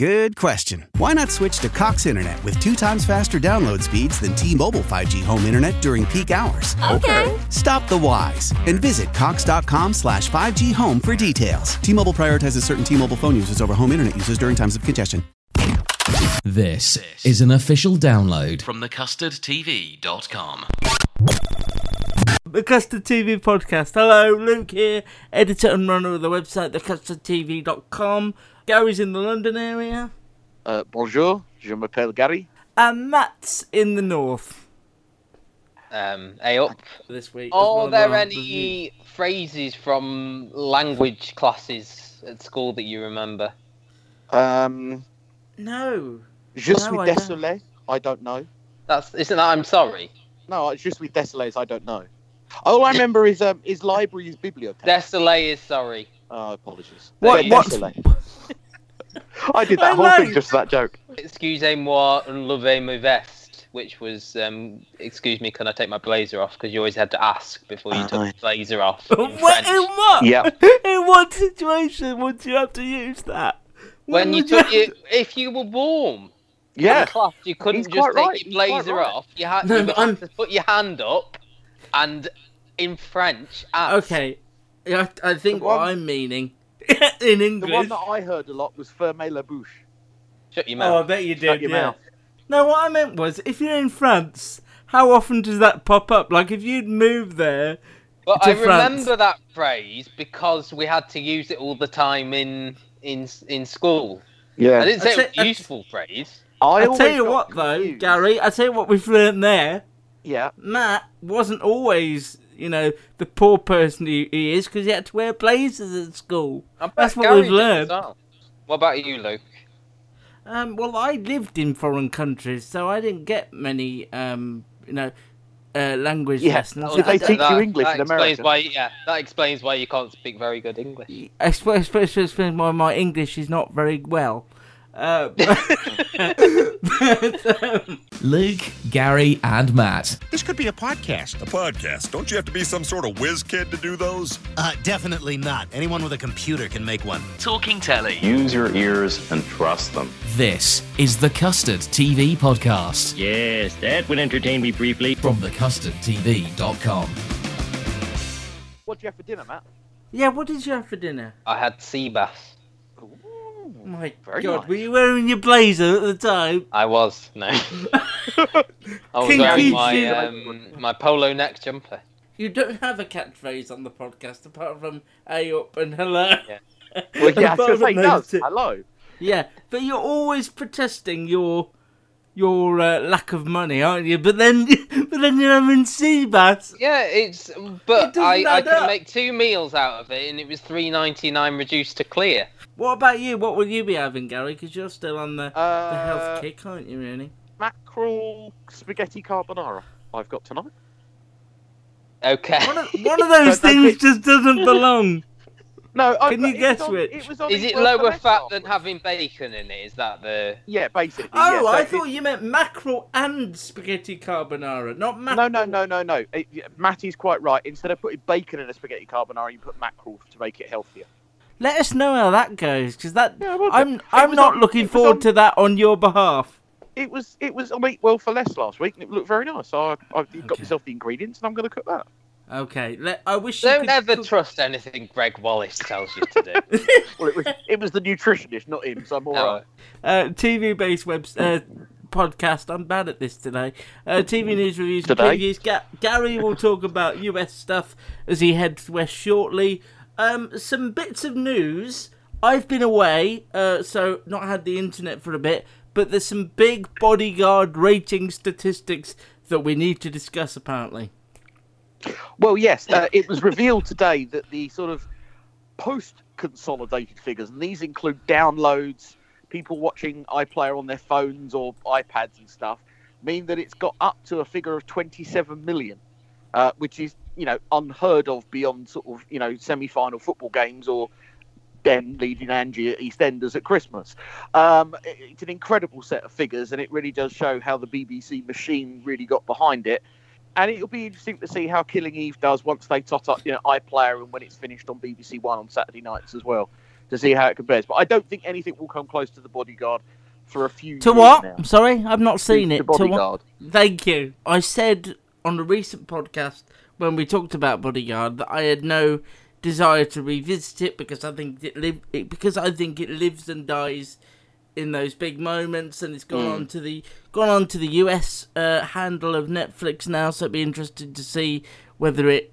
Good question. Why not switch to Cox Internet with two times faster download speeds than T-Mobile 5G home internet during peak hours? Okay. Stop the whys and visit cox.com slash 5G home for details. T-Mobile prioritizes certain T-Mobile phone users over home internet users during times of congestion. This is an official download from thecustardtv.com. The Custard TV podcast. Hello, Luke here, editor and runner of the website thecustardtv.com. Gary's in the London area, Uh, bonjour, je m'appelle Gary. and Matt's in the north Um, hey up. this week. Are of there any reviews. phrases from language classes at school that you remember? Um, No. je No, suis I don't. désolé. I don't know. That's isn't that I'm sorry. No, je suis désolé. I don't know. All I remember is um, is libraries bibliothèque. Désolé is sorry. oh, apologies. What- Yeah, what's- désolé. I did that I whole know. thing just for that joke. Excusez-moi and levez my veste, which was um, excuse me, can I take my blazer off? Because you always had to ask before you Ah, took aye. the blazer off. What, in in what? Yeah. in what situation would you have to use that? When you Would took your, if you were warm. in Yeah. class, you couldn't He's just take right, your blazer right. off. You had, No, you but would have to put your hand up and in French ask. Okay. Yeah, I, I think what I'm meaning in The one that I heard a lot was fermez la bouche. Shut your mouth. Oh, I bet you did. Shut did. your yeah. mouth. No, what I meant was, if you're in France, how often does that pop up? Like, if you'd move there, But to I France. remember that phrase because we had to use it all the time in in in school. Yeah. I didn't say I'd it was a useful phrase. I I tell you got what, though. Gary, I tell you what we've learned there. Yeah. Matt wasn't always, you know, the poor person he, he is because he had to wear blazers at school. That's what Gary we've learned. well. What about you, Luke? Um, well, I lived in foreign countries, so I didn't get many, um, you know, uh, language Yeah. lessons. Did they I- teach you English that in explains America? Why, yeah, that explains why you can't speak very good English. I suppose, I suppose, I suppose why my English is not very well. Uh, but, um, Luke, Gary, and Matt. This could be a podcast. A podcast. Don't you have to be some sort of whiz kid to do those? Uh, definitely not. Anyone with a computer can make one. Talking telly. Use your ears and trust them. This is the Custard TV podcast Yes, that would entertain me briefly. from thecustardtv.com. What do you have for dinner, Matt? yeah, what did you have for dinner? I had sea bass. Oh my Very God, nice. were you wearing your blazer at the time? I was no. I was King wearing my um, my polo neck jumper. You don't have a catchphrase on the podcast apart from "Hey up" and "Hello." Yeah. Well, yeah, I was Apart going to say, from he those does. two. Hello. Yeah, but you're always protesting your your uh, lack of money, aren't you? But then, but then you're having sea bass. Yeah, it's but doesn't I, I could make two meals out of it, and it was three ninety nine reduced to clear. What about you? What will you be having, Gary? Because you're still on the, the Uh, health kick, aren't you? Really? Mackerel spaghetti carbonara. I've got tonight. Okay. One of, one of those Don't- don't things just doesn't belong. No, I, Can you guess on- which? It was on Is it lower Cholesterol. fat than having bacon in it? Is that the? Yeah, basically. Oh, yeah. I So thought it- you meant mackerel and spaghetti carbonara, not No, mackerel. no, no, no, no. It, Matty's quite right. Instead of putting bacon in a spaghetti carbonara, you put mackerel to make it healthier. Let us know how that goes, because that Yeah, well, I'm I'm not on- looking forward on- to that on your behalf. It was it was on Eat Well for Less last week, and it looked very nice. So I, I got Okay. myself the ingredients, and I'm going to cook that. Okay, let, I wish you Don't could ever trust anything Gregg Wallace tells you to do. Well, it was it was the nutritionist, not him. So I'm all No. right. uh, TV based web uh, podcast. I'm bad at this today. Uh, TV news reviews and Today? previews. Ga- Gary will talk about US stuff as he heads west shortly. Um, some bits of news I've been away, uh, so not had the internet for a bit, but there's some big bodyguard rating statistics that we need to discuss apparently. Well, yes, uh, it was revealed today that the sort of post consolidated figures, and these include downloads, people watching iPlayer on their phones or iPads and stuff, mean that it's got up to a figure of 27 million, uh, which is, you know, unheard of beyond sort of, you know, semi final football games or Den leading Angie at EastEnders at Christmas. Um, it- it's an incredible set of figures, and it really does show how the BBC machine really got behind it. And it'll be interesting to see how Killing Eve does once they tot up, you know, iPlayer and when it's finished on BBC One on Saturday nights as well, to see how it compares. But I don't think anything will come close to the Bodyguard for a few. To what? now. I'm sorry, I've not seen it. To what? Bodyguard. Thank you. I said on a recent podcast when we talked about Bodyguard that I had no desire to revisit it because I think it live it, because I think it lives and dies in those big moments and it's gone Mm. on to the gone on to the US uh, handle of Netflix now so it'd be interesting to see whether it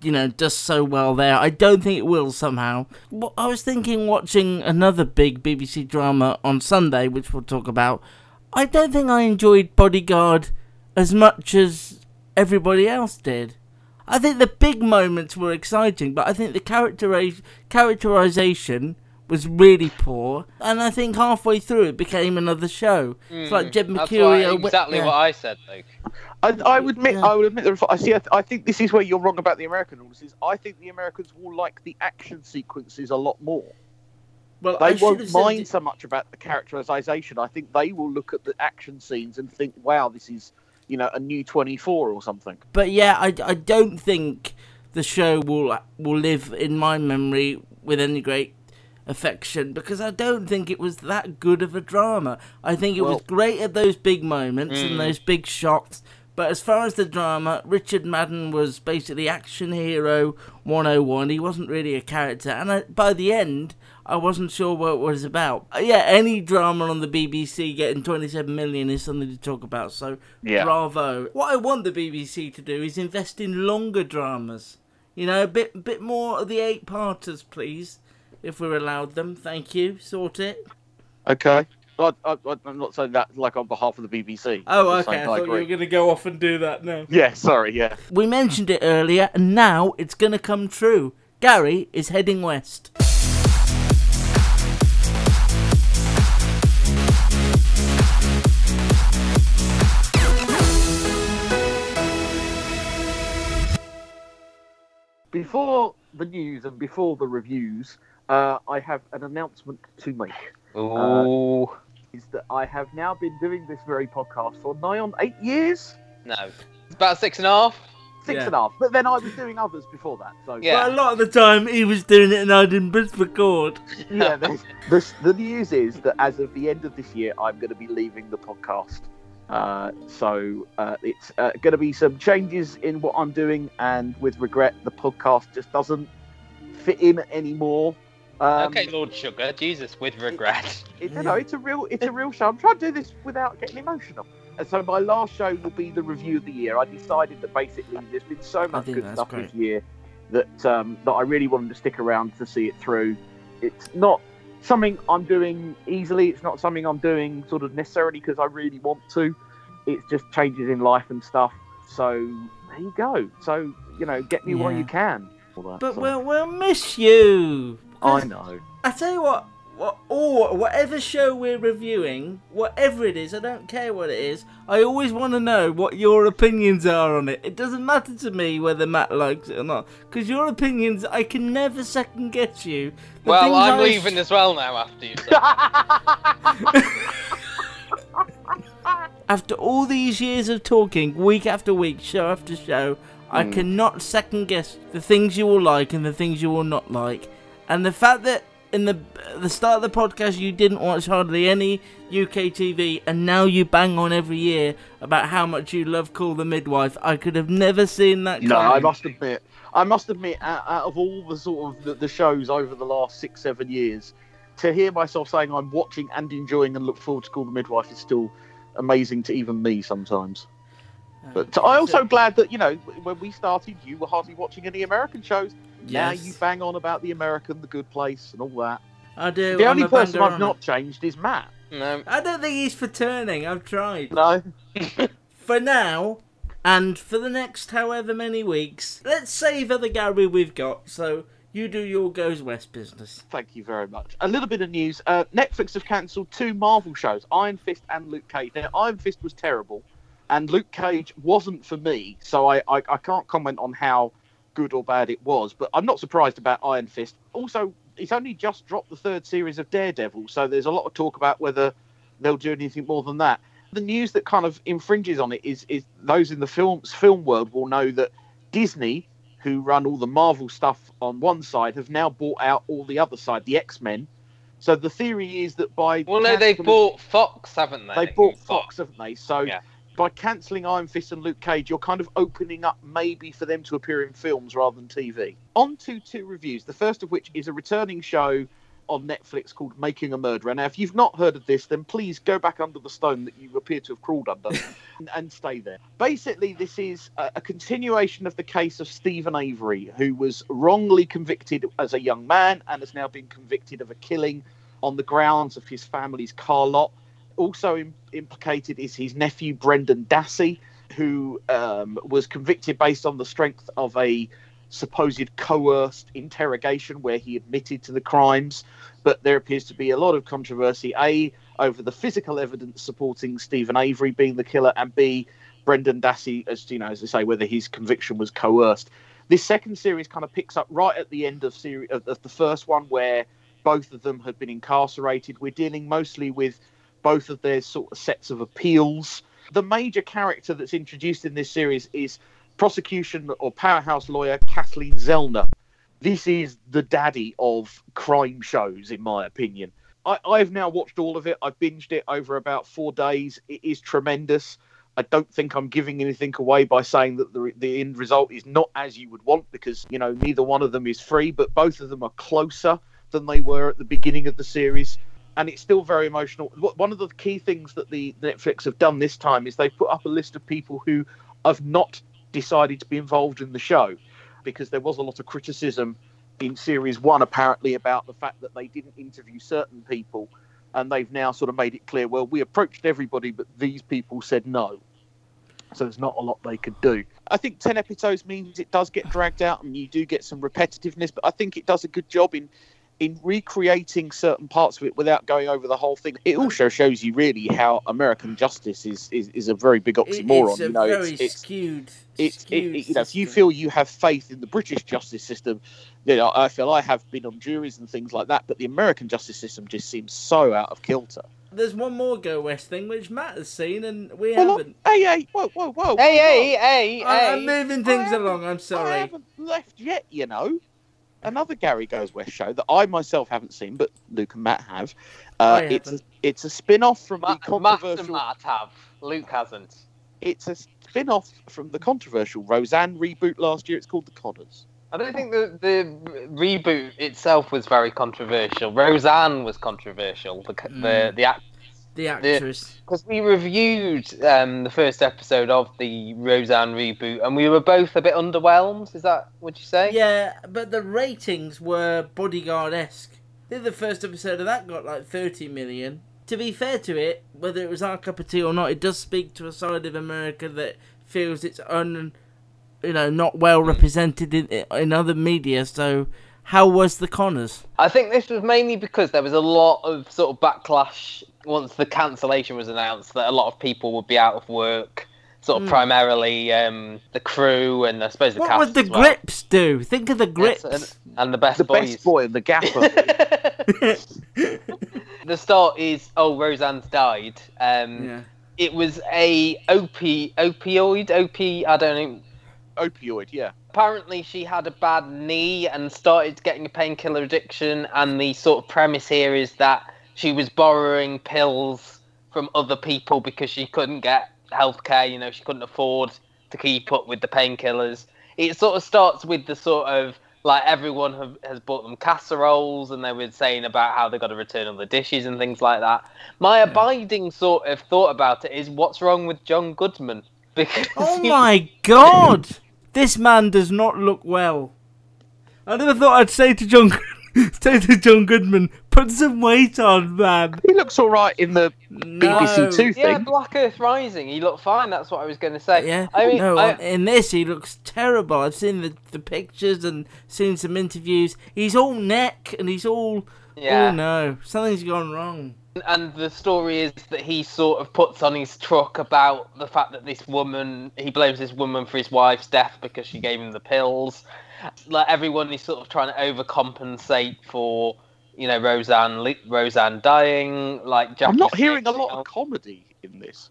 you know does so well there. I don't think it will somehow. I was thinking watching another big BBC drama on Sunday which we'll talk about. I don't think I enjoyed Bodyguard as much as everybody else did. I think the big moments were exciting, but I think the characteri- characterization was really poor, and I think halfway through it became another show. It's like hmm. Jed That's why- or wh- exactly yeah. what I said, Luke. I, I would admit, I would admit that I see. I, I think this is where you're wrong about the American audiences. I think the Americans will like the action sequences a lot more. Well, they should have won't mind it- so much about the characterization. I think they will look at the action scenes and think, "Wow, this is you know a new 24 or something." But yeah, I, I don't think the show will will live in my memory with any great affection because I don't think it was that good of a drama. I think it was great at those big moments Mm. and those big shots. But as far as the drama, Richard Madden was basically action hero 101. He wasn't really a character, and I, by the end, I wasn't sure what it was about. Uh, Yeah, any drama on the BBC getting 27 million is something to talk about. So Yeah. bravo. What I want the BBC to do is invest in longer dramas. You know, a bit bit more of the eight parters, please, if we're allowed them. Thank you. Sort it. Okay. I, I'm not saying that like on behalf of the BBC. Oh, okay. I thought you were going to go off and do that now. Yeah, sorry. Yeah. We mentioned it earlier, and now it's going to come true. Gary is heading west. Before the news and before the reviews, uh, I have an announcement to make. Ooh. is that I have now been doing this very podcast for nigh on eight years, No. It's about six and a half. six Yeah. and a half. But then I was doing others before that. So Yeah. But a lot of the time, he was doing it and I didn't press record. yeah. The, the, the news is that as of the end of this year, I'm going to be leaving the podcast. Uh, so uh, it's uh, going to be some changes in what I'm doing, and with regret, the podcast just doesn't fit in anymore. Um, okay, Lord Sugar. Jesus, with regret. It, you know, it's a real, it's a real show. I'm trying to do this without getting emotional. And so my last show will be the review of the year. I decided that basically there's been so much good stuff great. this year that um, that I really wanted to stick around to see it through. It's not something I'm doing easily. It's not something I'm doing sort of necessarily because I really want to. It's just changes in life and stuff. So there you go. So you know, get me while you can. That, But so. we'll, we'll miss you. I know. I tell you what, what, or whatever show we're reviewing, whatever it is, I don't care what it is. I always want to know what your opinions are on it. It doesn't matter to me whether Matt likes it or not, because your opinions, I can never second guess you. The well, things I'm I- leaving as well now after you. said After all these years of talking, week after week, show after show, I Mm. cannot second guess the things you will like and the things you will not like. And the fact that in the the start of the podcast you didn't watch hardly any UK TV, and now you bang on every year about how much you love Call the Midwife, I could have never seen that. No, I coming. must admit, I must admit, out, out of all the sort of the, the shows over the last six, seven years, to hear myself saying I'm watching and enjoying and look forward to Call the Midwife is still amazing to even me sometimes. Uh, but I'm also glad that you know when we started, you were hardly watching any American shows. Now you bang on about the American, the Good Place, and all that. I do. The I'm only person I've Bangarama. not changed is Matt. No. I don't think he's for turning. I've tried. No. For now, and for the next however many weeks, let's savour the Gary we've got. So you do your goes west business. Thank you very much. A little bit of news. Uh, Netflix have cancelled two Marvel shows, Iron Fist and Luke Cage. Now, Iron Fist was terrible, and Luke Cage wasn't for me, so I, I, I can't comment on how good or bad it was, but I'm not surprised about Iron Fist. Also, it's only just dropped the third series of Daredevil, so there's a lot of talk about whether they'll do anything more than that. The news that kind of infringes on it is, is those in the films film world will know that Disney, who run all the Marvel stuff on one side, have now bought out all the other side, the X Men. So the theory is that by Well, no, they've bought Fox, haven't they? they bought Fox, haven't they? So Yeah. By cancelling Iron Fist and Luke Cage, you're kind of opening up maybe for them to appear in films rather than TV. On to two reviews. The first of which is a returning show on Netflix called Making a Murderer. Now, if you've not heard of this, then please go back under the stone that you appear to have crawled under and, and stay there. Basically, this is a, a continuation of the case of Steven Avery, who was wrongly convicted as a young man and has now been convicted of a killing on the grounds of his family's car lot. Also im- implicated is his nephew Brendan Dassey, who um, was convicted based on the strength of a supposed coerced interrogation where he admitted to the crimes. But there appears to be a lot of controversy, A, over the physical evidence supporting Steven Avery being the killer, and B, Brendan Dassey, as you know, as I say, whether his conviction was coerced. This second series kind of picks up right at the end of series of the first one, where both of them had been incarcerated. We're dealing mostly with both of their sort of sets of appeals. The major character that's introduced in this series is prosecution or powerhouse lawyer Kathleen Zellner. This is the daddy of crime shows, in my opinion. I, I've now watched all of it. I've binged it over about four days. It is tremendous. I don't think I'm giving anything away by saying that the, the end result is not as you would want because, you know, neither one of them is free, but both of them are closer than they were at the beginning of the series. And it's still very emotional. One of the key things that the Netflix have done this time is they've put up a list of people who have not decided to be involved in the show because there was a lot of criticism in series one apparently about the fact that they didn't interview certain people and they've now sort of made it clear well we approached everybody but these people said no so there's not a lot they could do i think 10 episodes means it does get dragged out and you do get some repetitiveness but i think it does a good job in in recreating certain parts of it without going over the whole thing it also shows you really how american justice is is, is a very big oxymoron it's a you know very it's, it's skewed. it's skewed it- you know if you feel you have faith in the British justice system, you know I feel I have been on juries and things like that, but the American justice system just seems so out of kilter. There's one more Go West thing which Matt has seen and we Well, haven't. Hey, hey, whoa, whoa, whoa! Hey, hey, hey, I- I'm moving things along. I'm sorry. I haven't left yet, you know. Another Gary Goes West show that I myself haven't seen, but Luke and Matt have. Uh, it's a, haven't. it's a spin-off from Ma- the Matt and controversial. Matt have. Luke hasn't. It's a spin-off from the controversial Roseanne reboot last year. It's called The Connors. I don't think the the reboot itself was very controversial. Roseanne was controversial. The c the the act The actress. because we reviewed um, the first episode of the Roseanne reboot, and we were both a bit underwhelmed. Is that what you say? Yeah, but the ratings were bodyguard esque. I think the first episode of that got like 30 million. To be fair to it, whether it was our cup of tea or not, it does speak to a side of America that feels it's un, you know, not well represented in in other media. So, how was the Connors? I think this was mainly because there was a lot of sort of backlash once the cancellation was announced that a lot of people would be out of work. Sort of Hmm. primarily um, the crew and I suppose the What cast would the as well. grips do? Think of the grips. Yes, and, and the best The boys. best boy and the gaffer. the start is oh Roseanne's died. Um, yeah. It was a opi opioid op I don't know. Opioid, yeah. Apparently she had a bad knee and started getting a painkiller addiction. And the sort of premise here is that she was borrowing pills from other people because she couldn't get healthcare. You know, she couldn't afford to keep up with the painkillers. It sort of starts with the sort of like everyone have, has bought them casseroles and they were saying about how they got to return all the dishes and things like that. My abiding sort of thought about it is what's wrong with John Goodman? Because Oh my god! This man does not look well. I never thought I'd say to John Say to John Goodman, put some weight on, man. He looks all right in the BBC Two thing. Yeah, Black Earth Rising. He looked fine. That's what I was going to say. Yeah. I mean, no, I- in this he looks terrible. I've seen the, the pictures and seen some interviews. He's all neck and he's all. Oh yeah. Oh no, something's gone wrong. And the story is that he sort of puts on his truck about the fact that this woman he blames this woman for his wife's death because she gave him the pills. Like everyone is sort of trying to overcompensate for you know roseanne li- roseanne dying like Jackie I'm not hearing a lot of comedy in this.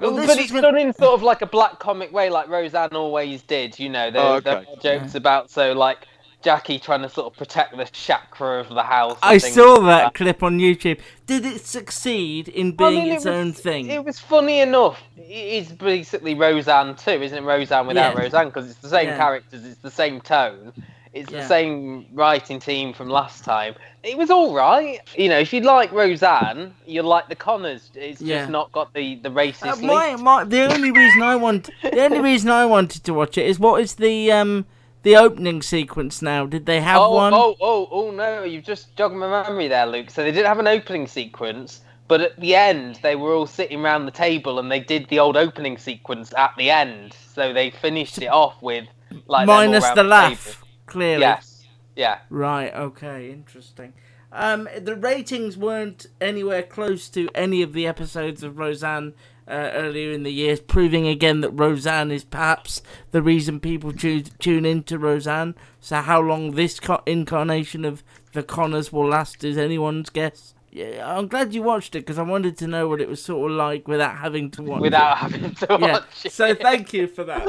Well, this but was it's when- done in sort of like a black comic way like roseanne always did you know there, Oh, there are jokes about so like jackie trying to sort of protect the chakra of the house I saw like that clip on YouTube. Did it succeed in I being mean, it its was- own thing? It was funny enough. It's basically Roseanne too, isn't it? Roseanne without Yeah. Roseanne because it's the same Yeah. characters, it's the same tone, it's Yeah. the same writing team from last time. It was all right. You know, if you like Roseanne, you'll like the Connors. It's Yeah. just not got the the racist. Uh, my, my, the only reason I want, the only reason I wanted to watch it is what is the um the opening sequence now? Did they have oh, one? oh, oh, oh no! You've just jogged my memory there, Luke. So they didn't have an opening sequence, but at the end they were all sitting around the table and they did the old opening sequence at the end. So they finished it off with like Minus the laugh, clearly. Yes. Yeah. Right. Okay. Interesting. Um, the ratings weren't anywhere close to any of the episodes of Roseanne uh, earlier in the year, proving again that Roseanne is perhaps the reason people choose, tune into Roseanne. So, how long this co- incarnation of the Connors will last is anyone's guess. Yeah, I'm glad you watched it because I wanted to know what it was sort of like without having to watch Without it. having to yeah. watch it. So, thank you for that.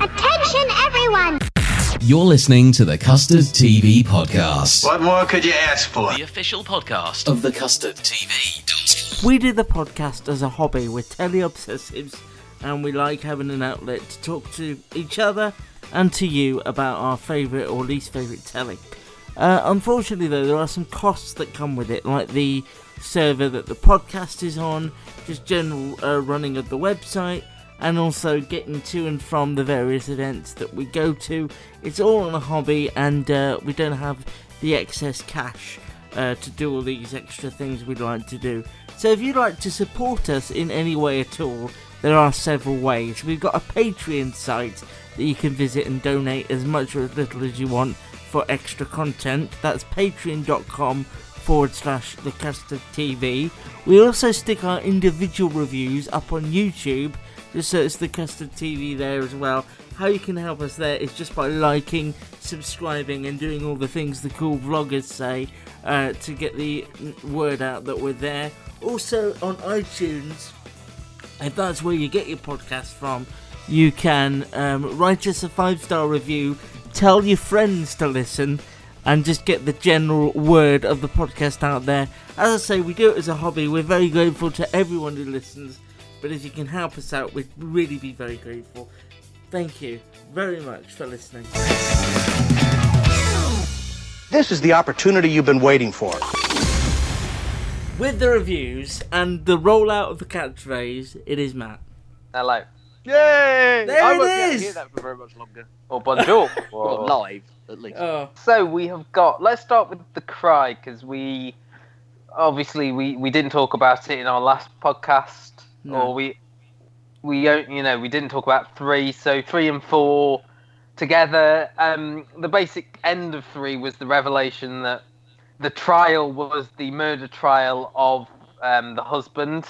Attention, everyone! You're listening to the Custard TV podcast. What more could you ask for? The official podcast of the Custard TV. We do the podcast as a hobby. We're telly obsessives and we like having an outlet to talk to each other and to you about our favourite or least favourite telly. Uh, unfortunately, though, there are some costs that come with it, like the server that the podcast is on, just general uh, running of the website, and also getting to and from the various events that we go to. It's all on a hobby, and uh, we don't have the excess cash uh, to do all these extra things we'd like to do. So if you'd like to support us in any way at all, there are several ways. We've got a Patreon site that you can visit and donate as much or as little as you want for extra content. That's patreon.com forward slash the custard TV. We also stick our individual reviews up on YouTube. Just search the custard TV there as well. How you can help us there is just by liking, subscribing, and doing all the things the cool vloggers say uh, to get the word out that we're there. Also on iTunes, if that's where you get your podcast from, you can um, write us a five star review, tell your friends to listen, and just get the general word of the podcast out there. As I say, we do it as a hobby. We're very grateful to everyone who listens, but if you can help us out, we'd really be very grateful. Thank you very much for listening. This is the opportunity you've been waiting for. With the reviews and the rollout of the catchphrase, it is Matt. Hello. Yay! There I it won't be able to is! hear that for very much longer. Or bonjour. Well, or- live, at least. Oh, So we have got. Let's start with the cry because we obviously we we didn't talk about it in our last podcast, No. or we we don't you know we didn't talk about three. So three and four together. Um, the basic end of three was the revelation that the trial was the murder trial of um, the husband,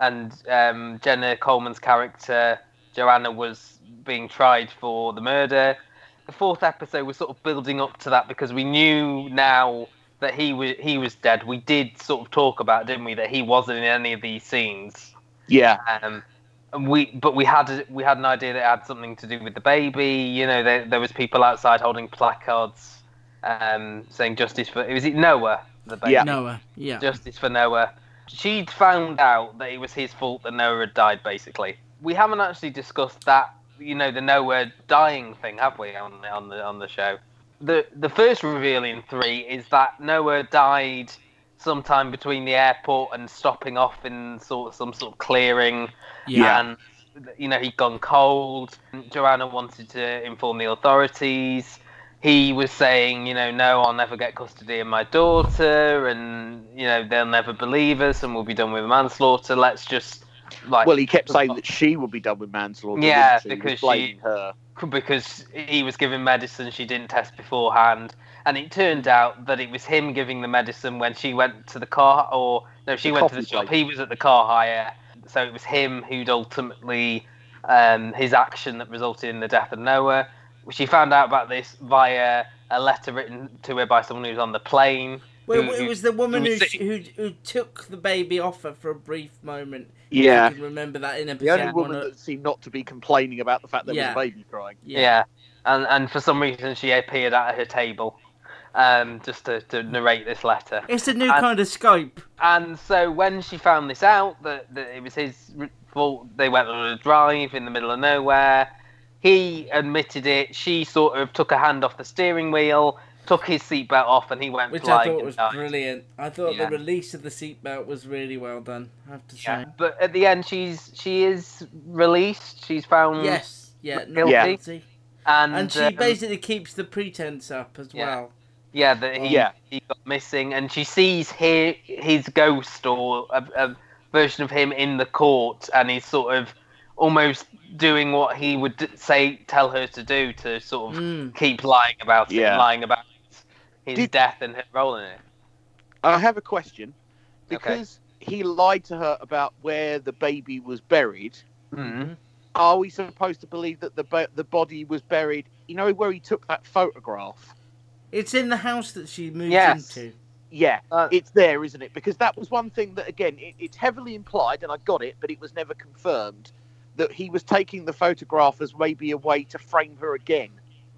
and um, Jenna Coleman's character Joanna was being tried for the murder the fourth episode was sort of building up to that because we knew now that he was he was dead. We did sort of talk about, didn't we, that he wasn't in any of these scenes. Yeah. Um, we but we had we had an idea that it had something to do with the baby. You know, there, there was people outside holding placards, um, saying justice for was it Noah the baby? Yeah. Noah. Yeah. Justice for Noah. She'd found out that it was his fault that Noah had died. Basically, we haven't actually discussed that. You know, the Noah dying thing, have we, on the on the on the show? The the first reveal in three is that Noah died sometime between the airport and stopping off in sort of some sort of clearing, Yeah. and you know he'd gone cold. Joanna wanted to inform the authorities. he was saying, you know, no, I'll never get custody of my daughter, and you know they'll never believe us, and we'll be done with manslaughter. Let's just like. Well, he kept saying that she would be done with manslaughter. Yeah, she? Because she- her. because he was given medicine she didn't test beforehand, and it turned out that it was him giving the medicine when she went to the car, or no, she The went to the shop. place. He was at the car hire, so it was him who'd ultimately um, his action that resulted in the death of Noah. She found out about this via a letter written to her by someone who was on the plane. Well, who- it was the woman who who, was who who took the baby off her for a brief moment. Yeah. I can remember that in a The only episode woman one. that seemed not to be complaining about the fact there Yeah. was a baby crying. Yeah. And and for some reason she appeared at her table, um, just to, to narrate this letter. It's a new And- kind of Skype. And so when she found this out that, that it was his fault, they went on a drive in the middle of nowhere. He admitted it. She sort of took a hand off the steering wheel, took his seatbelt off, and he went Which I thought was died. brilliant. I thought Yeah. the release of the seatbelt was really well done. I have to say. Yeah. But at the end, she's she is released. She's found Yes, yeah, guilty. guilty. And, And she um, basically keeps the pretense up as Yeah. well. Yeah, that he, Yeah. he got missing, and she sees his, his ghost or a, a version of him in the court, and he's sort of almost doing what he would say, tell her to do to sort of Mm. keep lying about Yeah. it, lying about his Did- death and her role in it. I have a question. Okay. Because he lied to her about where the baby was buried, Mm. are we supposed to believe that the the body was buried? You know where he took that photograph? It's in the house that she moved Yes. into. Yeah, Uh, it's there, isn't it? Because that was one thing that, again, it, it's heavily implied, and I got it, but it was never confirmed that he was taking the photograph as maybe a way to frame her again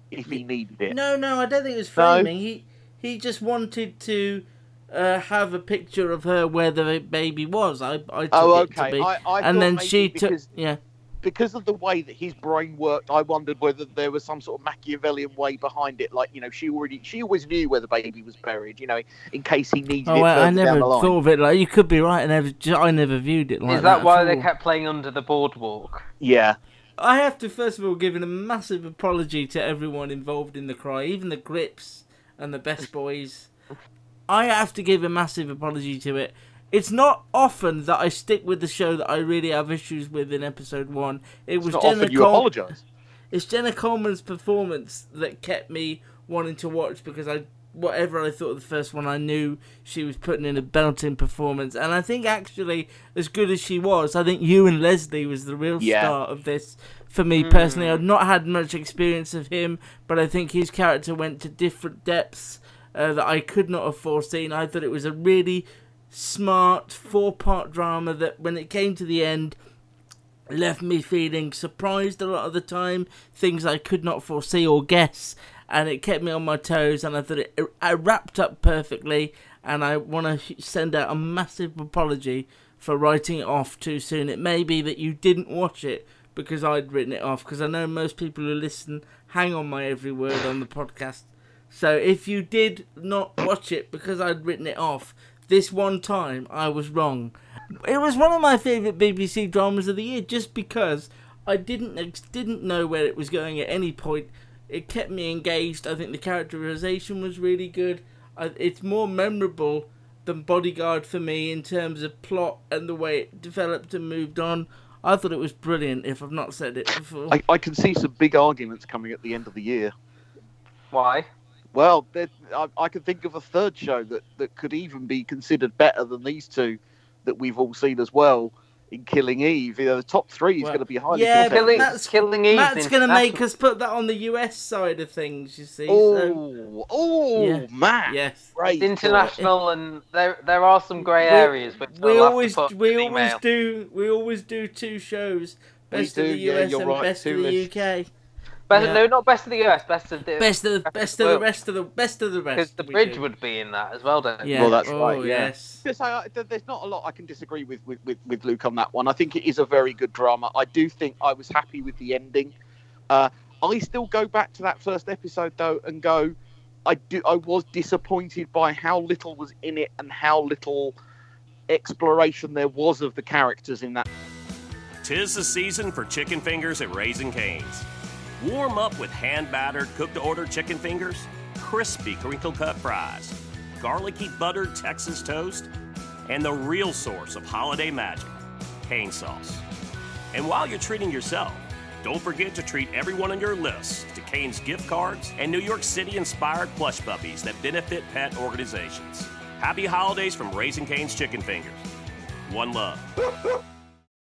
if he needed it. No, no, I don't think it was No? framing. He he just wanted to uh, have a picture of her where the baby was. I, I took Oh, it to be. I, I and then she took. because, Yeah. Because of the way that his brain worked, I wondered whether there was some sort of Machiavellian way behind it. Like, you know, she already, she always knew where the baby was buried. You know, in case he needed Oh, it I, further I down never the line. thought of it like you could be right. I never, ju- I never viewed it like Is that why at they kept playing under the boardwalk? Yeah. I have to first of all give a massive apology to everyone involved in the cry, even the Grips and the Best Boys. I have to give a massive apology to it. It's not often that I stick with the show that I really have issues with in episode one. It It's was not Jenna often you Cole- apologise. It's Jenna Coleman's performance that kept me wanting to watch because I whatever I thought of the first one, I knew she was putting in a belting performance, and I think actually as good as she was, I think Ewen Leslie was the real Yeah. star of this. For me personally, I've not had much experience of him, but I think his character went to different depths uh, that I could not have foreseen. I thought it was a really smart four-part drama that, when it came to the end, left me feeling surprised a lot of the time, things I could not foresee or guess, and it kept me on my toes. And I thought it, it wrapped up perfectly. And I want to send out a massive apology for writing it off too soon. It may be that you didn't watch it because I'd written it off, because I know most people who listen hang on my every word on the podcast. So if you did not watch it because I'd written it off, this one time I was wrong. It was one of my favourite BBC dramas of the year just because I didn't didn't know where it was going at any point. It kept me engaged. I think the characterization was really good. I, it's more memorable than Bodyguard for me in terms of plot and the way it developed and moved on. I thought it was brilliant. If I've not said it before, I, I can see some big arguments coming at the end of the year. Why? Well, I, I can think of a third show that, that could even be considered better than these two that we've all seen as well in Killing Eve. You know, the top three is Well, going to be highly yeah, contested. Killing, Matt's- killing Eve. Matt's going to make us put that on the US side of things. You see? so- Oh, oh, Yeah. Matt. yes. Great. It's international, and there there are some grey We- areas. Which we I'll have to always we always email. do we always do two shows best do, of the US you're and right, best of the lists. UK Best, Yeah. No, not best of the US. Best of the best of the best of the rest of the best of the because rest the bridge do. would be in that as well, don't it? yeah Well, that's oh, right, yeah. yes Yes, I, I- there's not a lot I can disagree with, with, with, with Luke on that one. I think it is a very good drama. I do think I was happy with the ending. Uh, I still go back to that first episode though and go, I do. I was disappointed by how little was in it and how little exploration there was of the characters in that. Tis the season for chicken fingers at Raising Cane's. Warm up with hand battered, cooked to order chicken fingers, crispy crinkle cut fries, garlicky buttered Texas toast, and the real source of holiday magic, cane sauce. And while you're treating yourself, don't forget to treat everyone on your list to Cane's gift cards and New York City inspired plush puppies that benefit pet organizations. Happy holidays from Raising Cane's Chicken Fingers. One love.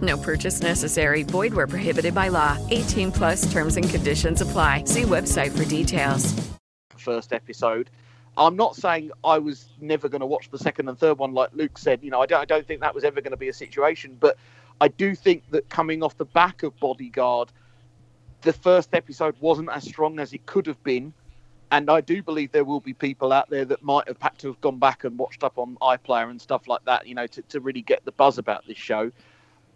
No purchase necessary. Void where prohibited by law. 18 plus terms and conditions apply. See website for details. first episode. I'm not saying I was never going to watch the second and third one, like Luke said. You know, I don't, I don't think that was ever going to be a situation. But I do think that coming off the back of Bodyguard, the first episode wasn't as strong as it could have been. And I do believe there will be people out there that might have had to have gone back and watched up on iPlayer and stuff like that, you know, to, to really get the buzz about this show.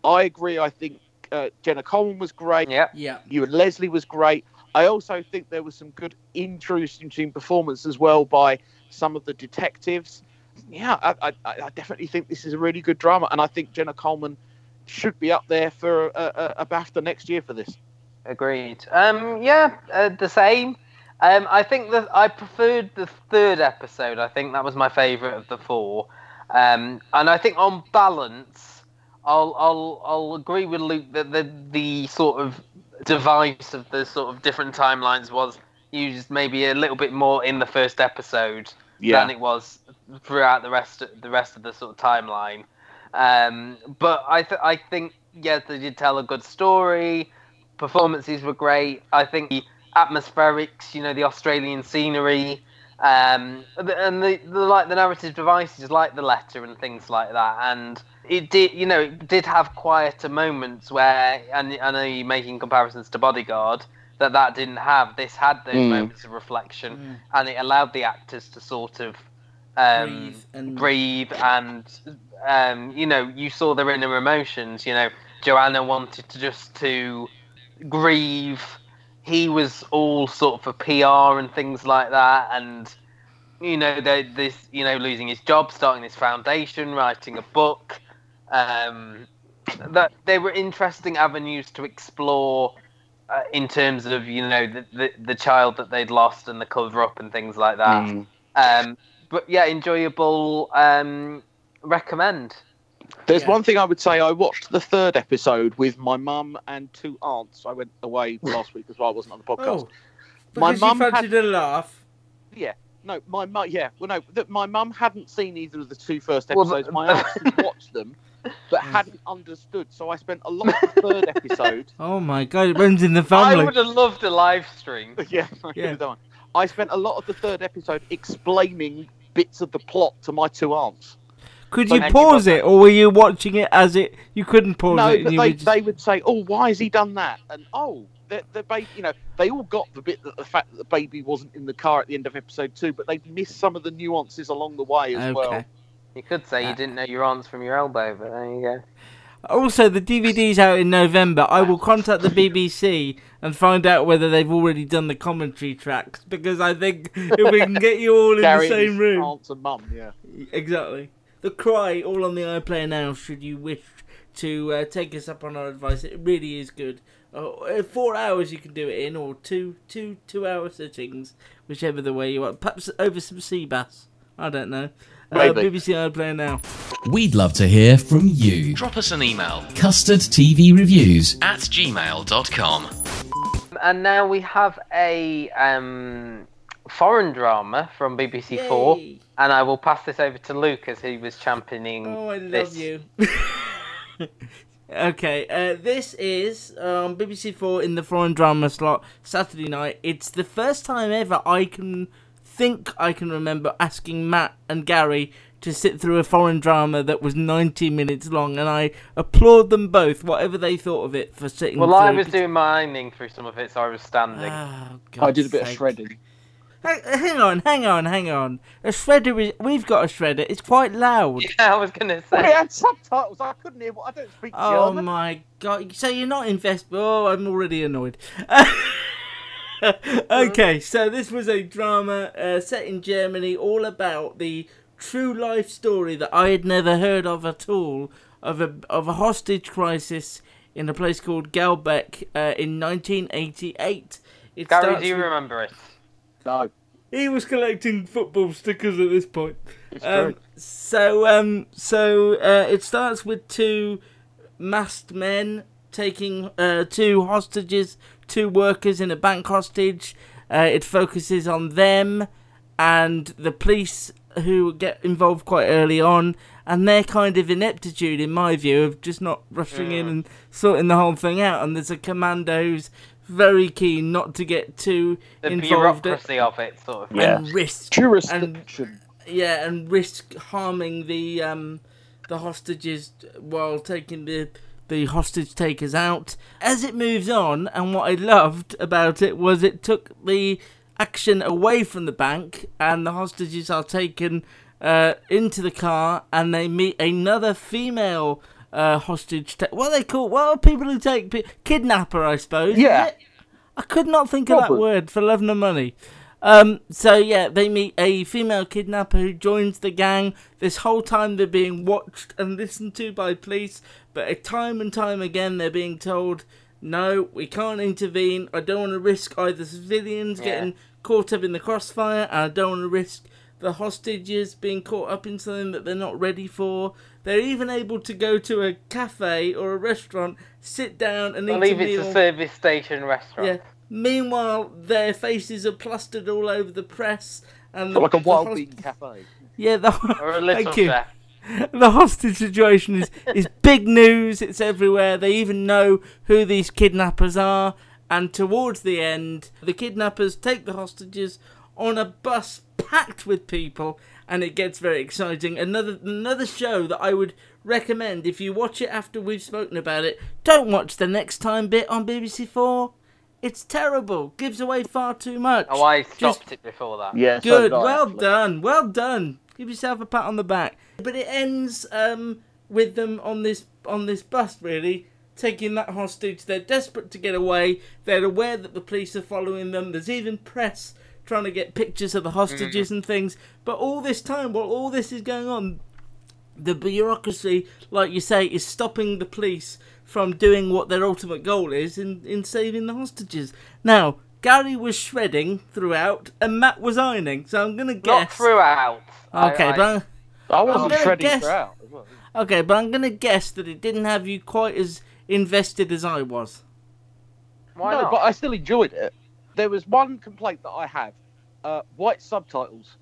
I agree. I think uh, Jenna Coleman was great. Yeah. Yeah. Ewen Leslie was great. I also think there was some good interesting performance as well by some of the detectives. Yeah, I, I, I definitely think this is a really good drama, and I think Jenna Coleman should be up there for a, a, a BAFTA next year for this. Agreed. Um, yeah, uh, the same. Um, I think that I preferred the third episode. I think that was my favourite of the four. Um, and I think on balance, I'll I'll I'll agree with Luke that the the sort of device of the sort of different timelines was used maybe a little bit more in the first episode Yeah. than it was throughout the rest of, the rest of the sort of timeline. Um, but I th- I think yes, they did tell a good story. Performances were great. I think the atmospherics, you know, the Australian scenery, um, and the, the like the narrative devices like the letter and things like that. And it did, you know, it did have quieter moments where, and I know you're making comparisons to Bodyguard, that that didn't have. This had those Mm. moments of reflection, and it allowed the actors to sort of um, Breathe and- breathe and um, you know you saw their inner emotions you know joanna wanted to just to grieve he was all sort of for pr and things like that and you know they, this you know losing his job starting this foundation writing a book um, that they were interesting avenues to explore uh, in terms of you know the, the the child that they'd lost and the cover up and things like that Mm. um, but yeah, enjoyable. Um, recommend. There's one thing I would say. I watched the third episode with my mum and two aunts. I went away last week as well. I wasn't on the podcast. Oh, because you fancied a laugh. Yeah. No, my mum. Yeah. Well, no. th- My mum hadn't seen either of the two first Well, episodes. the- my aunts watched them, but hmm. hadn't understood. So I spent a lot of the third episode. Oh my god, it runs in the family. I would have loved a live stream. yeah. I Yeah. done. I spent a lot of the third episode explaining bits of the plot to my two aunts. Could So- you pause it, or were you watching it as it? You couldn't pause no, it. and but they, just- they would say, "Oh, why has he done that?" And oh, the the baby, you know, they all got the bit that the fact that the baby wasn't in the car at the end of episode two, but they missed some of the nuances along the way as well. You could say you didn't know your arms from your elbow, but there you go. Also, the DVD's out in November. I will contact the BBC and find out whether they've already done the commentary tracks because I think if we can get you all in the same room, aunts and mum, yeah. exactly. The cry all on the iPlayer now. Should you wish to uh, take us up on our advice, it really is good. Uh, four hours you can do it in, or two, two, two-hour sittings, whichever the way you want. Perhaps over some sea bass. I don't know. Uh, Maybe. BBC iPlayer now. We'd love to hear from you. Drop us an email Custard TV Reviews. at gmail.com. And now we have a um, foreign drama from BBC Four, and I will pass this over to Luke as he was championing Oh, I love this. you. okay, uh, this is um, BBC Four in the foreign drama slot Saturday night. It's the first time ever I can think I can remember asking Matt and Gary to sit through a foreign drama that was 90 minutes long, and I applaud them both, whatever they thought of it, for sitting Well, through. I was doing mining through some of it, so I was standing. Oh, I did a bit God's of shredding. Hang, hang on, hang on, hang on. A shredder is. We've got a shredder. It's quite loud. Yeah, I was gonna Well, it say. had subtitles. I couldn't hear. what I don't speak Oh German. my god! So you're not invested. Oh, I'm already annoyed. okay, so this was a drama uh, set in Germany, all about the true life story that I had never heard of at all of a of a hostage crisis in a place called Gladbeck uh, in 1988. It Gary, do you with- remember it? No. he was collecting football stickers at this point. It's Um, true. so, um, so uh, it starts with two masked men taking uh, two hostages, two workers in a bank hostage. Uh, it focuses on them and the police who get involved quite early on, and their kind of ineptitude, in my view, of just not rushing in and sorting the whole thing out. And there's a commander who's very keen not to get too The involved bureaucracy of it, sort of. Yeah. and risk and yeah, and risk harming the um the hostages while taking the the hostage takers out. As it moves on, and what I loved about it was it took the action away from the bank, and the hostages are taken uh, into the car, and they meet another female. Uh, hostage. Ta- what are they call? What are people who take pe- kidnapper? I suppose. Yeah. I could not think of that word for love nor money. Um, so yeah, they meet a female kidnapper who joins the gang. This whole time they're being watched and listened to by police, but time and time again they're being told, "No, we can't intervene. I don't want to risk either civilians Yeah. getting caught up in the crossfire, and I don't want to risk the hostages being caught up in something that they're not ready for." They're even able to go to a cafe or a restaurant, sit down and I eat believe a it's a service station restaurant. Yeah. Meanwhile, their faces are plastered all over the press, and the, like a wild host- bean cafe. Yeah, the, Or a little thank you. chef. The hostage situation is is big news. It's everywhere. They even know who these kidnappers are. And towards the end, the kidnappers take the hostages on a bus packed with people, and it gets very exciting. Another another show that I would recommend if you watch it after we've spoken about it. Don't watch the next time bit on BBC Four. It's terrible. Gives away far too much. Oh, I Just- stopped it before that. Yeah, Good. did I, well actually. done. Well done. Give yourself a pat on the back. But it ends um, with them on this on this bus really taking that hostage. They're desperate to get away. They're aware that the police are following them. There's even press trying to get pictures of the hostages and things. But all this time, while all this is going on, the bureaucracy, like you say, is stopping the police from doing what their ultimate goal is in, in saving the hostages. Now, Gary was shredding throughout, and Matt was ironing. So I'm gonna Not guess. throughout. Okay, I- but I I'm wasn't gonna shredding guess- throughout. okay, but I'm gonna guess that it didn't have you quite as invested as I was. Why no, not? but I still enjoyed it. There was one complaint that I have: uh, white subtitles.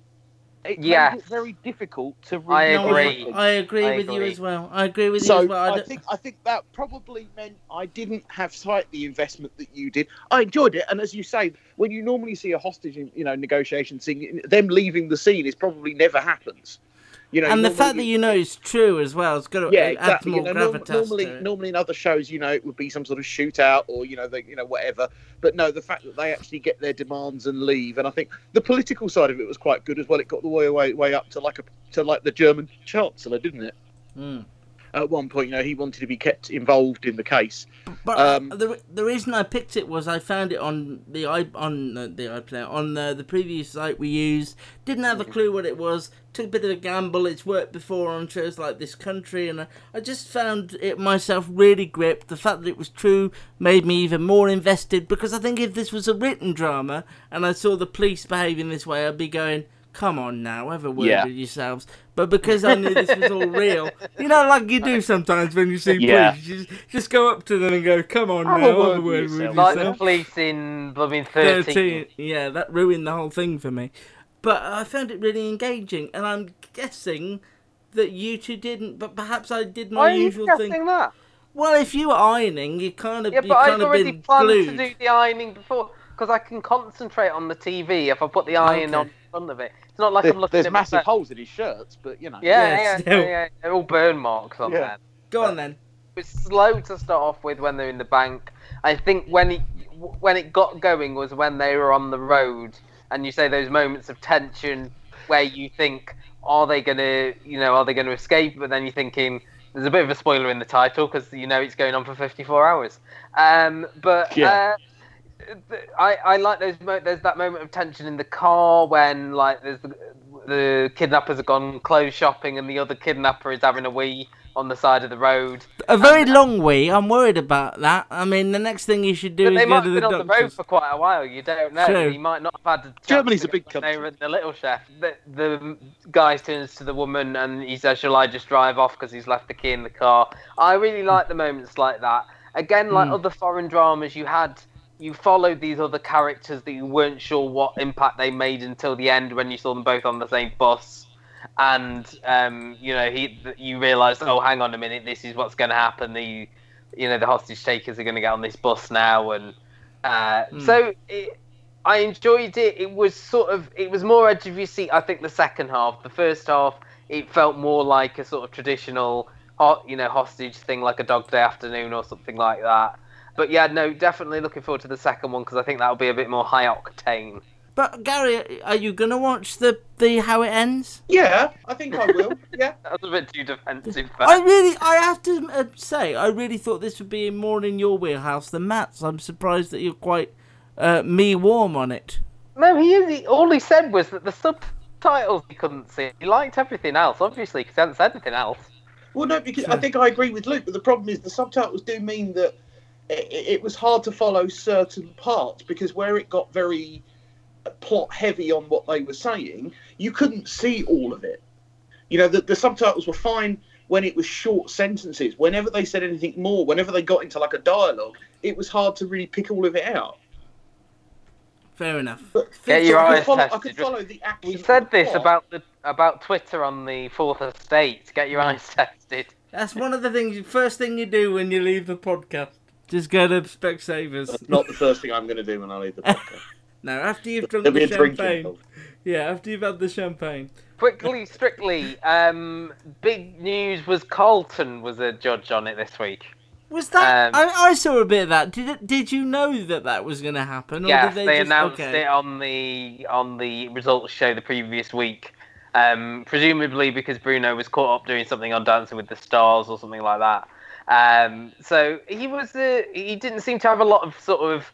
It Yes. made it very difficult to read. I agree. everything. I agree I with you as well. I agree with you as well. I I think I think that probably meant I didn't have sight the investment that you did. I enjoyed it, and as you say, when you normally see a hostage, you know, negotiation scene, them leaving the scene is probably never happens. You know, and the fact that you know it's true as well, it's got to yeah, add exactly. more You know, gravitas normally, normally in other shows, you know, it would be some sort of shootout or you know, the, you know, whatever. But no, the fact that they actually get their demands and leave, and I think the political side of it was quite good as well. It got the way way, way up to like a to like the German chancellor, didn't it? Mm. At one point, you know, he wanted to be kept involved in the case. But Um, the the reason I picked it was I found it on the i on the, the iPlayer on the, the previous site we used. Didn't have a clue what it was. Took a bit of a gamble. It's worked before on shows like this country, and I, I just found it myself really gripped. The fact that it was true made me even more invested because I think if this was a written drama and I saw the police behaving this way, I'd be going. Come on now, have a word Yeah. with yourselves. But because I knew this was all real, you know, like you do sometimes when you see Yeah. police, you just, just go up to them and go, "Come on Have a now, have word a word with yourself." yourself." Like the police in blooming 13. 13. Yeah, that ruined the whole thing for me. But I found it really engaging, and I'm guessing that you two didn't. But perhaps I did my Why are you usual thing. that? Well, if you were ironing, you kind of Yeah, you but I've kind of already planned glued. to do the ironing before because I can concentrate on the TV if I put the iron Okay. on in front of it. It's not like There- I'm looking there's at massive holes in his shirts, but you know. Yeah, Yeah, yeah, still. yeah, yeah. They're all burn marks on Yeah. there. Go on then. It's slow to start off with when they're in the bank. I think when it when it got going was when they were on the road and you say those moments of tension where you think, are they gonna, you know, are they gonna escape? But then you're thinking, there's a bit of a spoiler in the title because you know it's going on for 54 hours. Um, but Yeah. uh, th- I, I like those. Mo- there's that moment of tension in the car when like there's the, the kidnappers have gone clothes shopping and the other kidnapper is having a wee on the side of the road. A very long wee. I'm worried about that. I mean, the next thing you should do But is they go might to have the been on the road for quite a while. You don't know. True. He might not have had. The Germany's to a big country. They were the Little Chef. The, the guy turns to the woman and he says, "Shall I just drive off?" Because he's left the key in the car. I really like the moments like that. Again, like Mm. other foreign dramas, you had you followed these other characters that you weren't sure what impact they made until the end when you saw them both on the same bus. And um, you know he you realised oh hang on a minute this is what's going to happen. The you know the hostage takers are going to get on this bus now and uh, Hmm. so it, I enjoyed it. It was sort of it was more edge of your seat I think the second half. The first half it felt more like a sort of traditional you know hostage thing like a dog day afternoon or something like that but yeah no definitely looking forward to the second one because I think that'll be a bit more high octane But Gary, are you gonna watch the the how it ends? Yeah, I think I will. Yeah. That's a bit too defensive. But... I really, I have to uh, say, I really thought this would be more in your wheelhouse than Matt's. I'm surprised that you're quite uh, me warm on it. No, he is. He, all he said was that the subtitles he couldn't see. He liked everything else, obviously, because he hadn't said anything else. Well, no, because I think I agree with Luke, but the problem is the subtitles do mean that it, it was hard to follow certain parts because where it got very plot heavy on what they were saying, you couldn't see all of it. You know, the, the subtitles were fine when it was short sentences. Whenever they said anything more, whenever they got into like a dialogue, it was hard to really pick all of it out. Fair enough. Get So your I could eyes follow- I tested. could follow the action We said the this plot. about the about Twitter on the Fourth Estate. Get your eyes tested. That's one of the things. First thing you do when you leave the podcast, just go to Specsavers. That's not the first thing I'm going to do when I leave the podcast. No, after you've drunk There'll the be a champagne. Yeah, after you've had the champagne. Quickly, strictly, um, big news was Carlton was a judge on it this week. Was that? Um, I, I saw a bit of that. Did it, Did you know that that was going to happen? Or Yes, did they, they, just, announced okay. it on the on the results show the previous week. Um, presumably because Bruno was caught up doing something on Dancing with the Stars or something like that. Um, so he was uh, he didn't seem to have a lot of sort of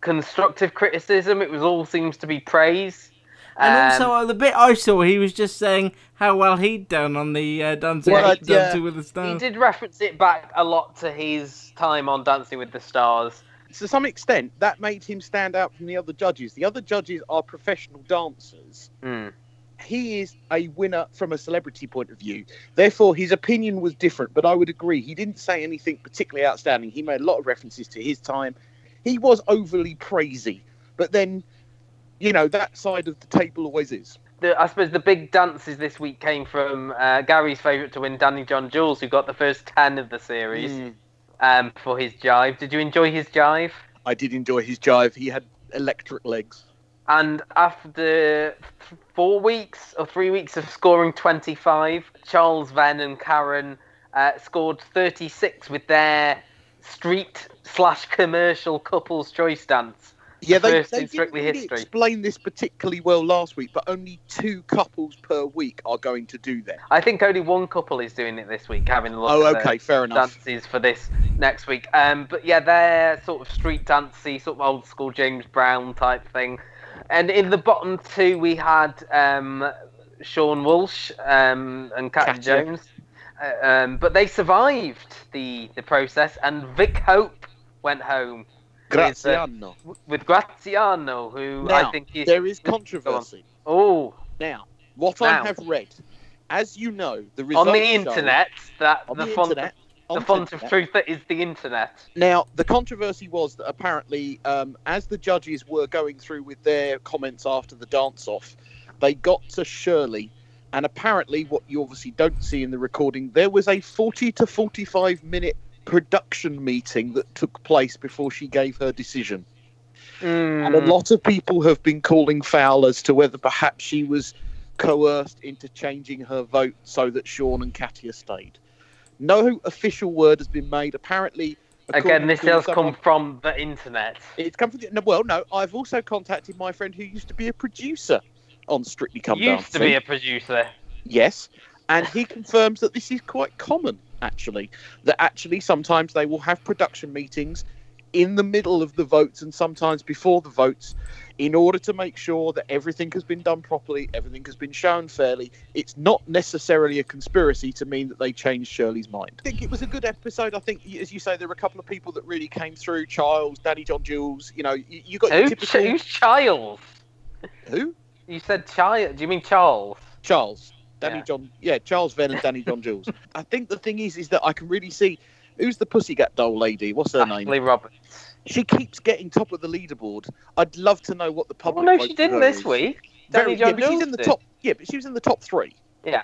constructive criticism. It was all seems to be praise. And Um, also, uh, the bit I saw, he was just saying how well he'd done on the uh, Dancing, Well, Dancing with the Stars. he did reference it back a lot to his time on Dancing with the Stars. to some extent, that made him stand out from the other judges. The other judges are professional dancers. Hmm. He is a winner from a celebrity point of view. Therefore, his opinion was different, but I would agree. He didn't say anything particularly outstanding. He made a lot of references to his time. He was overly praisy, but then, you know, that side of the table always is. the, I suppose the big dances this week came from uh, Gary's favourite to win, Danny John Jules, who got the first ten of the series Mm. um, for his jive. Did you enjoy his jive? I did enjoy his jive. He had electric legs. And after four weeks or three weeks of scoring 25, Charles Venn and Karen uh, scored 36 with their street slash commercial couples choice dance. Yeah, The they, first they didn't Strictly really History. explain this particularly well last week, but only two couples per week are going to do that. I think only one couple is doing it this week, having a look Oh, okay, fair enough. dances for this next week. Um, but yeah, they're sort of street dancey, sort of old school James Brown type thing. And in the bottom two, we had um, Sean Walsh um, and Katya Katya. Jones. Uh, um, but they survived the, the process, and Vic Hope went home. with, uh, Graziano. with Graziano, who Now, I think is. there is controversy. Oh, Now, what Now. I have read, as you know, the on results the show- internet, that On the, the font, internet, the font of truth is the internet. Now, the controversy was that apparently, um, as the judges were going through with their comments after the dance off, they got to Shirley, and apparently, what you obviously don't see in the recording, there was a 40 to 45 minute production meeting that took place before she gave her decision. And a Mm. lot of people have been calling foul as to whether perhaps she was coerced into changing her vote so that Sean and Katya stayed. No official word has been made. Apparently, Again, this does someone- come from the internet. It's come from the, well, no. I've also contacted my friend who used to be a producer on Strictly Come Used to be a producer. Yes, and he confirms that this is quite common, actually. That actually sometimes they will have production meetings in the middle of the votes and sometimes before the votes in order to make sure that everything has been done properly, everything has been shown fairly. It's not necessarily a conspiracy to mean that they changed Shirley's mind. I think it was a good episode. I think, as you say, there were a couple of people that really came through. Charles, Daddy John Jules. You know, you, you got your Who? typical. Who's Charles? Who? You said child. Do you mean Charles? Charles, Danny Yeah. John, yeah, Charles Venn and Danny John Jules. I think the thing is, is that I can really see who's the pussycat doll lady. What's her Ashley name? Roberts. She keeps getting top of the leaderboard. I'd love to know what the public. Well, no, she didn't this is. week. Very, Danny yeah, but she's in the did. top. Yeah, but she was in the top three. Yeah,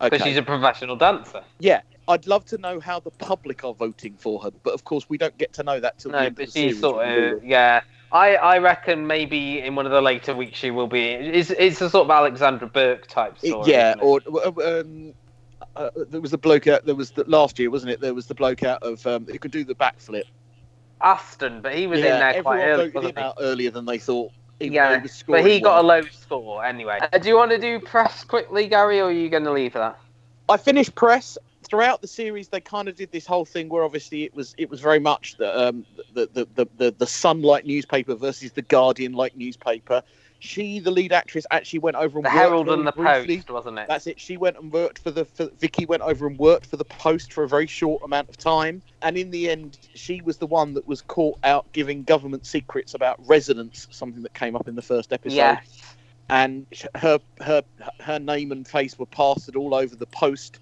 because Okay. she's a professional dancer. Yeah, I'd love to know how the public are voting for her, but of course we don't get to know that till the No, end but of the she's series. sort of yeah. I, I reckon maybe in one of the later weeks she will be. It's, it's a sort of Alexandra Burke type It- story. yeah, or um, uh, there was the bloke out. There was the last year, wasn't it? There was the bloke out of um, who could do the backflip. Aston, but he was yeah, in there quite early, voted wasn't him out earlier than they thought. even Yeah, but scoring he got a low score anyway. Uh, do you want to do press quickly, Gary, or are you going to leave that? I finished press throughout the series. They kind of did this whole thing where obviously it was it was very much the um, the, the, the, the the Sun-like newspaper versus the Guardian-like newspaper. She, the lead actress, actually went over and The worked Herald and the briefly. Post, wasn't it? That's it. She went and worked for the. For, Vicky went over and worked for the Post for a very short amount of time, and in the end, she was the one that was caught out giving government secrets about residents, something that came up in the first episode. Yes. And her her her name and face were plastered all over the Post,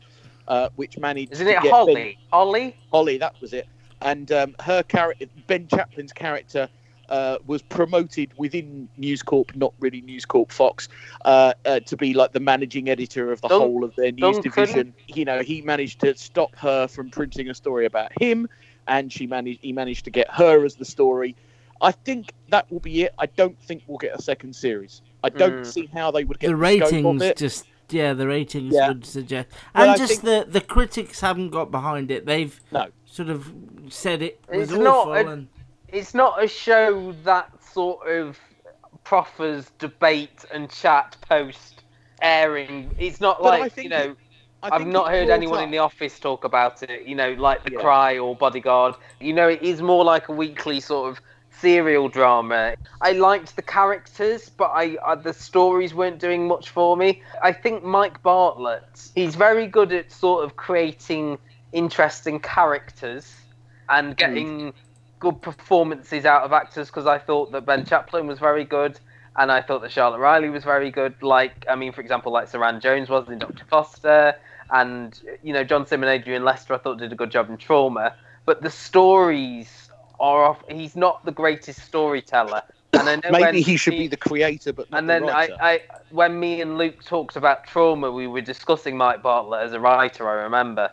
uh, which managed. Isn't it Holly? Ben- Holly? Holly, that was it. And um, her character, Ben Chaplin's character, uh, was promoted within News Corp, not really News Corp Fox, uh, uh, to be like the managing editor of the Dun- whole of their news Duncan? division. You know, he managed to stop her from printing a story about him, and she managed. He managed to get her as the story. I think that will be it. I don't think we'll get a second series. I don't Mm. see how they would get the the, scope of ratings it. just yeah the ratings Yeah. would suggest and I just think- the the critics haven't got behind it they've no sort of said it was It's awful not. A, and It's not a show that sort of proffers debate and chat post airing. It's not But like you know. it- I've not heard anyone up- in the office talk about it. You know, like The Yeah. Cry or Bodyguard. You know, it is more like a weekly sort of serial drama. I liked the characters, but I uh, the stories weren't doing much for me. I think Mike Bartlett, he's very good at sort of creating interesting characters and getting good performances out of actors because I thought that Ben Chaplin was very good and I thought that Charlotte Riley was very good. Like, I mean, for example, like Suranne Jones was in Dr. Foster, and you know, John Simm and Adrian Lester I thought did a good job in Trauma. But the stories are off. He's not the greatest storyteller. And I know Maybe he should be the creator, but not and the then I. I, when me and Luke talked about trauma, we were discussing Mike Bartlett as a writer. I remember,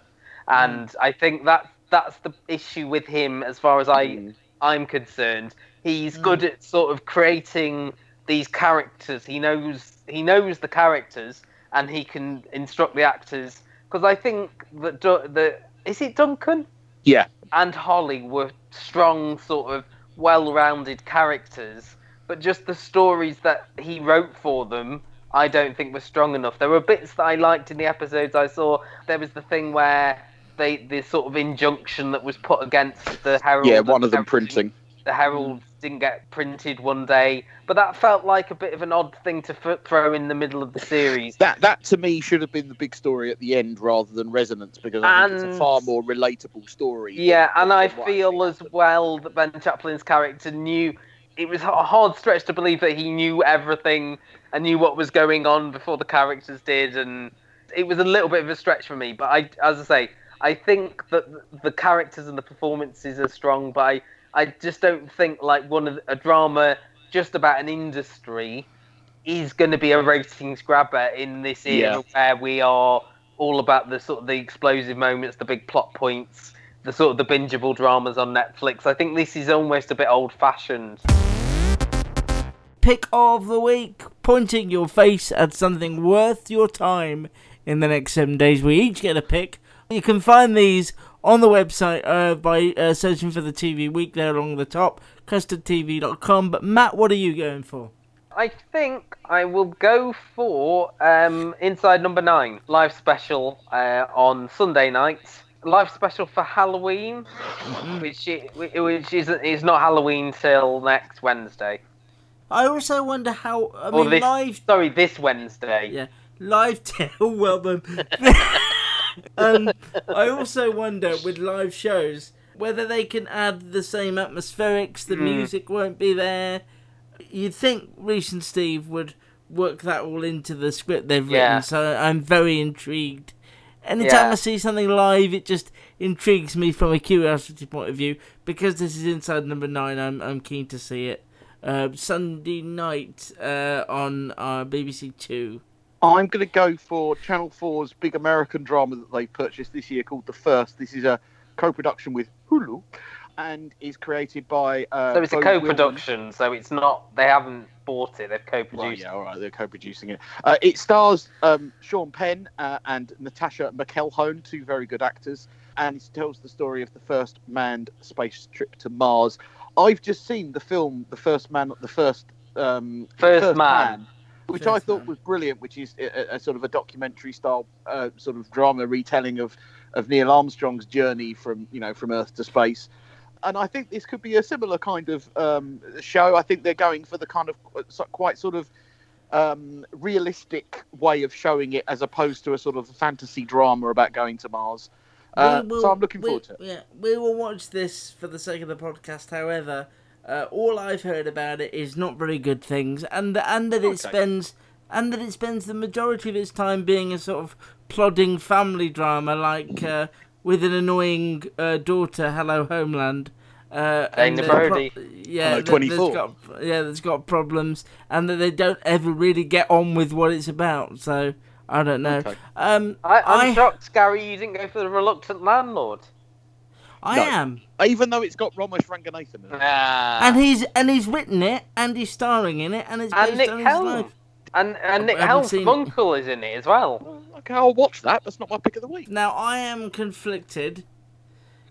mm. and I think that that's the issue with him, as far as I hmm. I'm concerned. He's hmm. good at sort of creating these characters. He knows he knows the characters, and he can instruct the actors. Because I think that Du- the is it Duncan yeah. and Holly were strong, sort of well-rounded characters, but just the stories that he wrote for them, I don't think were strong enough. There were bits that I liked in the episodes I saw. There was the thing where they, the sort of injunction that was put against the Herald. Yeah, one of them Herald printing. the Herald didn't get printed one day, but that felt like a bit of an odd thing to f- throw in the middle of the series. That that to me should have been the big story at the end rather than Resonance because I think it's a far more relatable story. than- Yeah, and I than what feel as well that Ben Chaplin's character knew it was a hard stretch to believe that he knew everything and knew what was going on before the characters did, and it was a little bit of a stretch for me. But I, as I say, I think that the characters and the performances are strong, but I, I just don't think like one of the, a drama just about an industry is going to be a ratings grabber in this era where we are all about the sort of the explosive moments, the big plot points, the sort of the bingeable dramas on Netflix. I think this is almost a bit old fashioned. pick of the week pointing your face at something worth your time in the next seven days we each get a pick you can find these on the website uh, by uh, searching for the TV Week there along the top, custardtv.com. But Matt, what are you going for? I think I will go for um, Inside Number Nine live special uh, on Sunday nights. Live special for Halloween, which i- which is is not Halloween till next Wednesday. I also wonder how. I or mean, this, live. Sorry, this Wednesday. Yeah, live. T- well done. um, I also wonder with live shows whether they can add the same atmospherics. The Hmm. music won't be there. You'd think Reece and Steve would work that all into the script they've Yeah. written. So I'm very intrigued. Anytime Yeah. I see something live, it just intrigues me from a curiosity point of view. Because this is inside number nine, I'm I'm keen to see it. Uh, Sunday night uh, on uh, BBC Two. I'm going to go for Channel 4's big American drama that they purchased this year called The First. This is a co-production with Hulu, and is created by. Uh, So it's a Beau Willimon. co-production. So it's not. They haven't bought it. They've co-produced. It. Yeah, all right, they're co-producing it. Uh, it stars um, Sean Penn uh, and Natascha McElhone, two very good actors, and it tells the story of the first manned space trip to Mars. I've just seen the film, the first man, the first um, First Man. Which First I thought was brilliant, which is a, a sort of a documentary style uh, sort of drama retelling of of Neil Armstrong's journey from you know from Earth to space. And I think this could be a similar kind of um, show. I think they're going for the kind of quite sort of um, realistic way of showing it, as opposed to a sort of fantasy drama about going to Mars. Uh, will- so I'm looking we- forward to it. Yeah, we will watch this for the sake of the podcast. However, uh, all I've heard about it is not very good things, and and that it spends and that it spends the majority of its time being a sort of plodding family drama, like uh, with an annoying uh, daughter. Hello, Homeland. Uh, Dana and, uh, pro- yeah, Hello, that- 24. That's got, yeah, that's got problems, and that they don't ever really get on with what it's about. So I don't know. Okay. Um, I, I'm I- shocked, Gary. You didn't go for the reluctant landlord. I No. am. Even though it's got Ramesh Ranganathan in it. Ah. and he's and he's written it and he's starring in it and it's based and Nick on his Helm. life. And and Nick I Helm's uncle is in it as well. Okay, I'll watch that. That's not my pick of the week. Now I am conflicted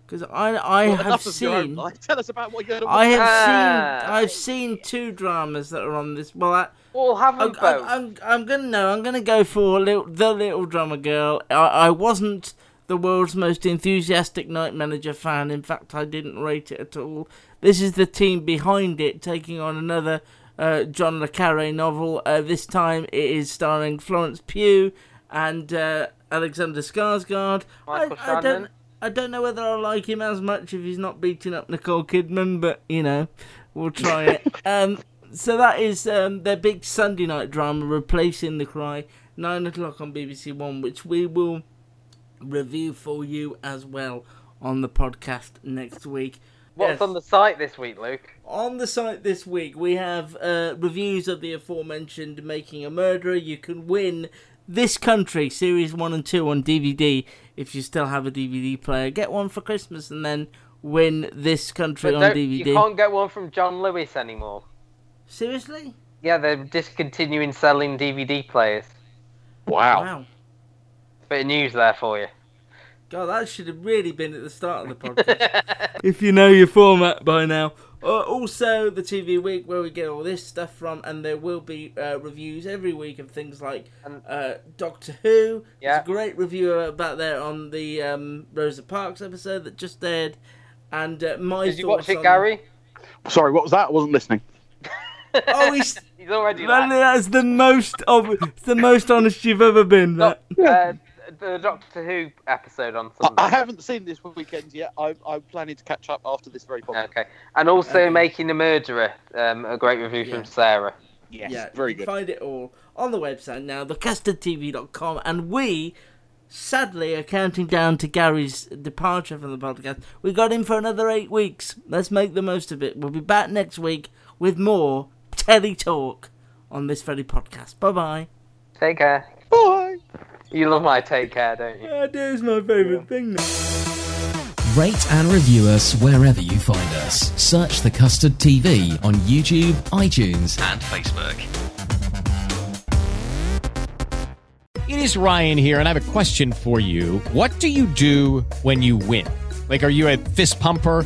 because I I Well, have enough own seen. Tell us about what you're going to I have Ah. seen I've seen two dramas that are on this. Well, I, Well, have them I'm, both. I'm, I'm, I'm gonna no. I'm gonna go for little, the little drummer girl. I, I wasn't the world's most enthusiastic night manager fan. In fact, I didn't rate it at all. This is the team behind it taking on another uh, John le Carre novel. Uh, this time it is starring Florence Pugh and uh, Alexander Skarsgård. I, Michael I don't. Shannon. I don't know whether I like him as much if he's not beating up Nicole Kidman, but you know, we'll try it. um, so that is um, their big Sunday night drama, replacing The Cry, nine o'clock on BBC One, which we will review for you as well on the podcast next week. What's Yes. on the site this week, Luke? On the site this week, we have uh, reviews of the aforementioned Making a Murderer. You can win This Country, Series 1 and 2 on DVD if you still have a DVD player. Get one for Christmas and then win This Country But on DVD. you can't get one from John Lewis anymore. Seriously? Yeah, they're discontinuing selling DVD players. Wow. Wow. Bit of news there for you. God, that should have really been at the start of the podcast. if you know your format by now. Uh, also, the TV Week, where we get all this stuff from, and there will be uh, reviews every week of things like uh, Doctor Who. Yeah. There's a great review about there on the um, Rosa Parks episode that just aired. And uh, my Did you watch it, on- Gary? Sorry, what was that? I wasn't listening. Oh, he's, He's already that- that's the most of it's the most honest you've ever been. That. The Doctor Who episode on I, Sunday. I haven't seen this weekend yet. I'm, I'm planning to catch up after this very podcast. Okay. And also Okay. Making the Murderer, um, a great review Yeah. from Sarah. Yes, yeah, very you good. find it all on the website now, thecustardtv.com, and we sadly are counting down to Gary's departure from the podcast. We got him for another eight weeks. Let's make the most of it. We'll be back next week with more Teddy Talk on this very podcast. Bye bye. Take care. Bye. You love my take care, don't you? That is my favourite thing now. Rate and review us wherever you find us. Search The Custard TV on YouTube, iTunes, and Facebook. It is is Ryan here, and I have a question for you. What do you do when you win? Like, are you a fist pumper?